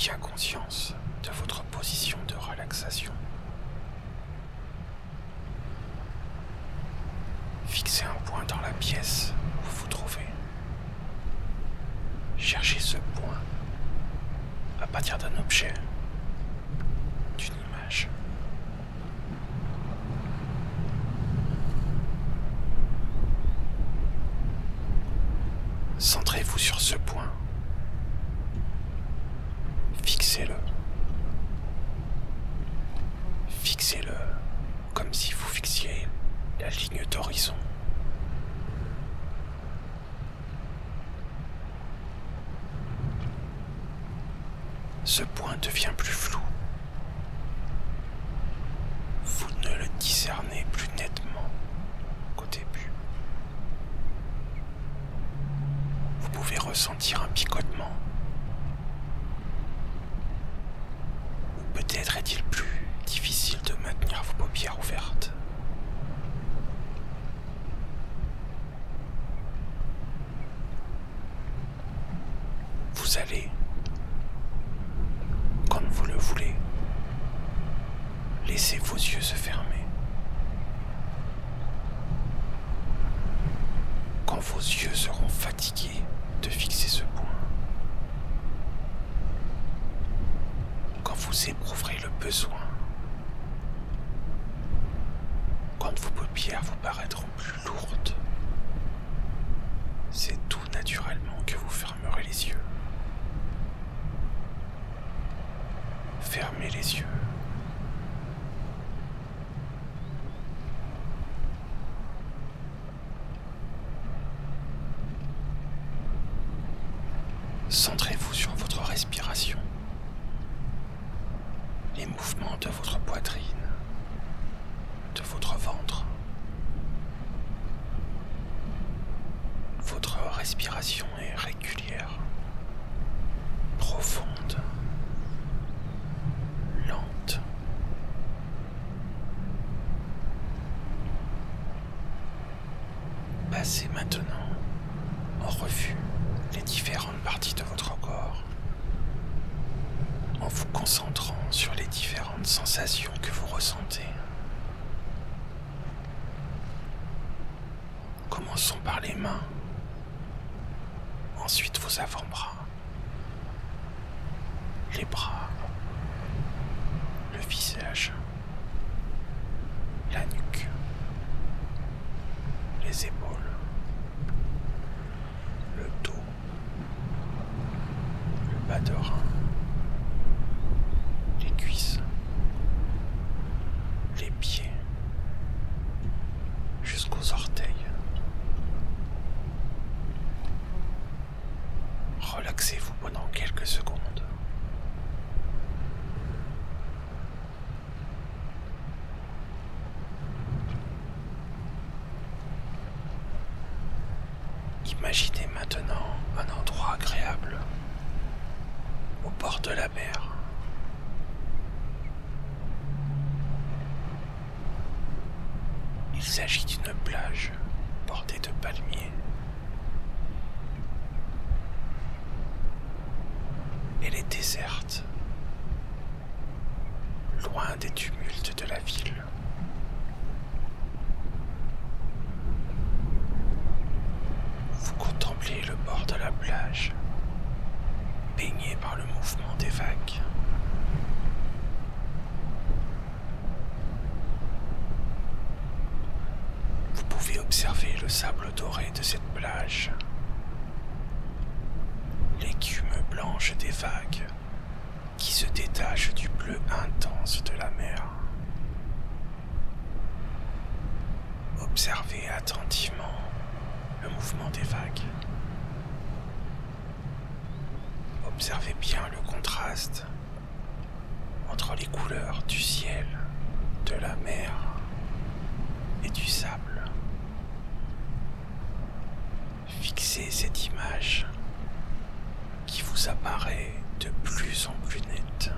bien conscience de votre position de relaxation. Fixez un point dans la pièce où vous vous trouvez. Cherchez ce point à partir d'un objet, d'une image. Centrez-vous sur ce point. Fixez-le. Fixez-le comme si vous fixiez la ligne d'horizon. Ce point devient plus flou. Vous ne le discernez plus nettement qu'au début. Vous pouvez ressentir un picotement. Ou peut-être est-il plus difficile de maintenir vos paupières ouvertes. Vous allez, quand vous le voulez, laisser vos yeux se fermer. Quand vos yeux seront fatigués de fixer ce point. Quand vous éprouverez le besoin. Quand vos paupières vous paraîtront plus lourdes. C'est tout naturellement que vous fermerez les yeux. Fermez les yeux. Centrez-vous sur votre respiration, les mouvements de votre poitrine, de votre ventre. Votre respiration est régulière, profonde, lente. Passez maintenant en revue les différentes parties de votre corps en vous concentrant sur les différentes sensations que vous ressentez. Commençons par les mains, ensuite vos avant-bras, les bras, le visage, la nuque, les épaules, le dos, le bas de rein, les cuisses, les pieds, jusqu'aux orteils. Relaxez-vous pendant quelques secondes. Imaginez maintenant un endroit agréable au bord de la mer. Il s'agit d'une plage bordée de palmiers. Elle est déserte, loin des tumultes de la ville. Vous contemplez le bord de la plage, baigné par le mouvement des vagues. Vous pouvez observer le sable doré de cette plage, l'écume blanche des vagues qui se détache du bleu intense de la mer. Observez attentivement le mouvement des vagues. Observez bien le contraste entre les couleurs du ciel, de la mer et du sable. Fixez cette image qui vous apparaît de plus en plus nette.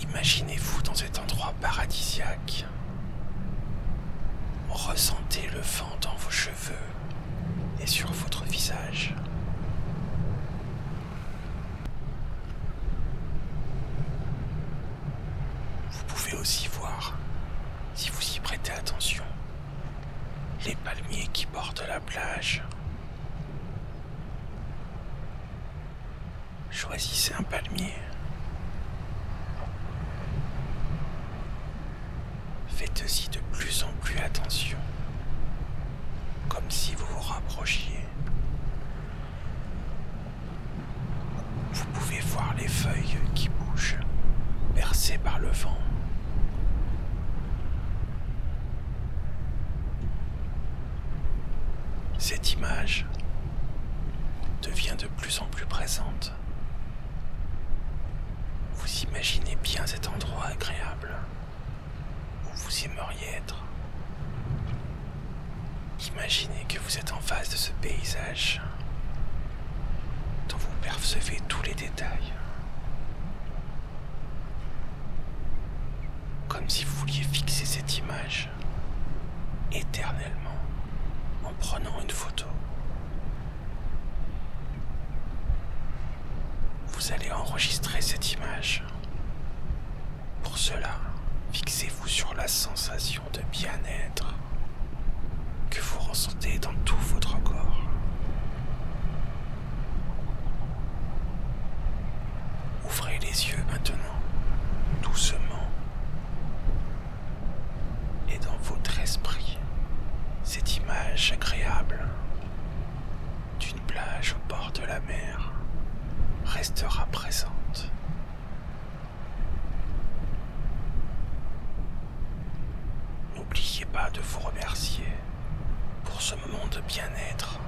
Imaginez-vous dans cet endroit paradisiaque Ressentez le vent dans vos cheveux et sur votre visage. Vous pouvez aussi voir, si vous y prêtez attention, les palmiers qui bordent la plage. Choisissez un palmier. Faites-y de plus en plus attention, comme si vous vous rapprochiez. Vous pouvez voir les feuilles qui bougent, bercées par le vent. Cette image devient de plus en plus présente. Vous imaginez bien cet endroit agréable Imaginez que vous êtes en face de ce paysage dont vous percevez tous les détails. Comme si vous vouliez fixer cette image éternellement en prenant une photo. Vous allez enregistrer cette image. Pour cela, sur la sensation de bien-être que vous ressentez dans tout votre corps. Ouvrez les yeux maintenant, n'oubliez pas de vous remercier pour ce moment de bien-être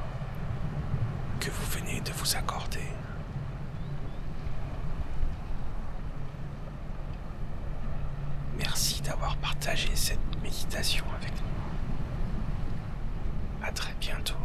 que vous venez de vous accorder. Merci d'avoir partagé cette méditation avec nous. À très bientôt.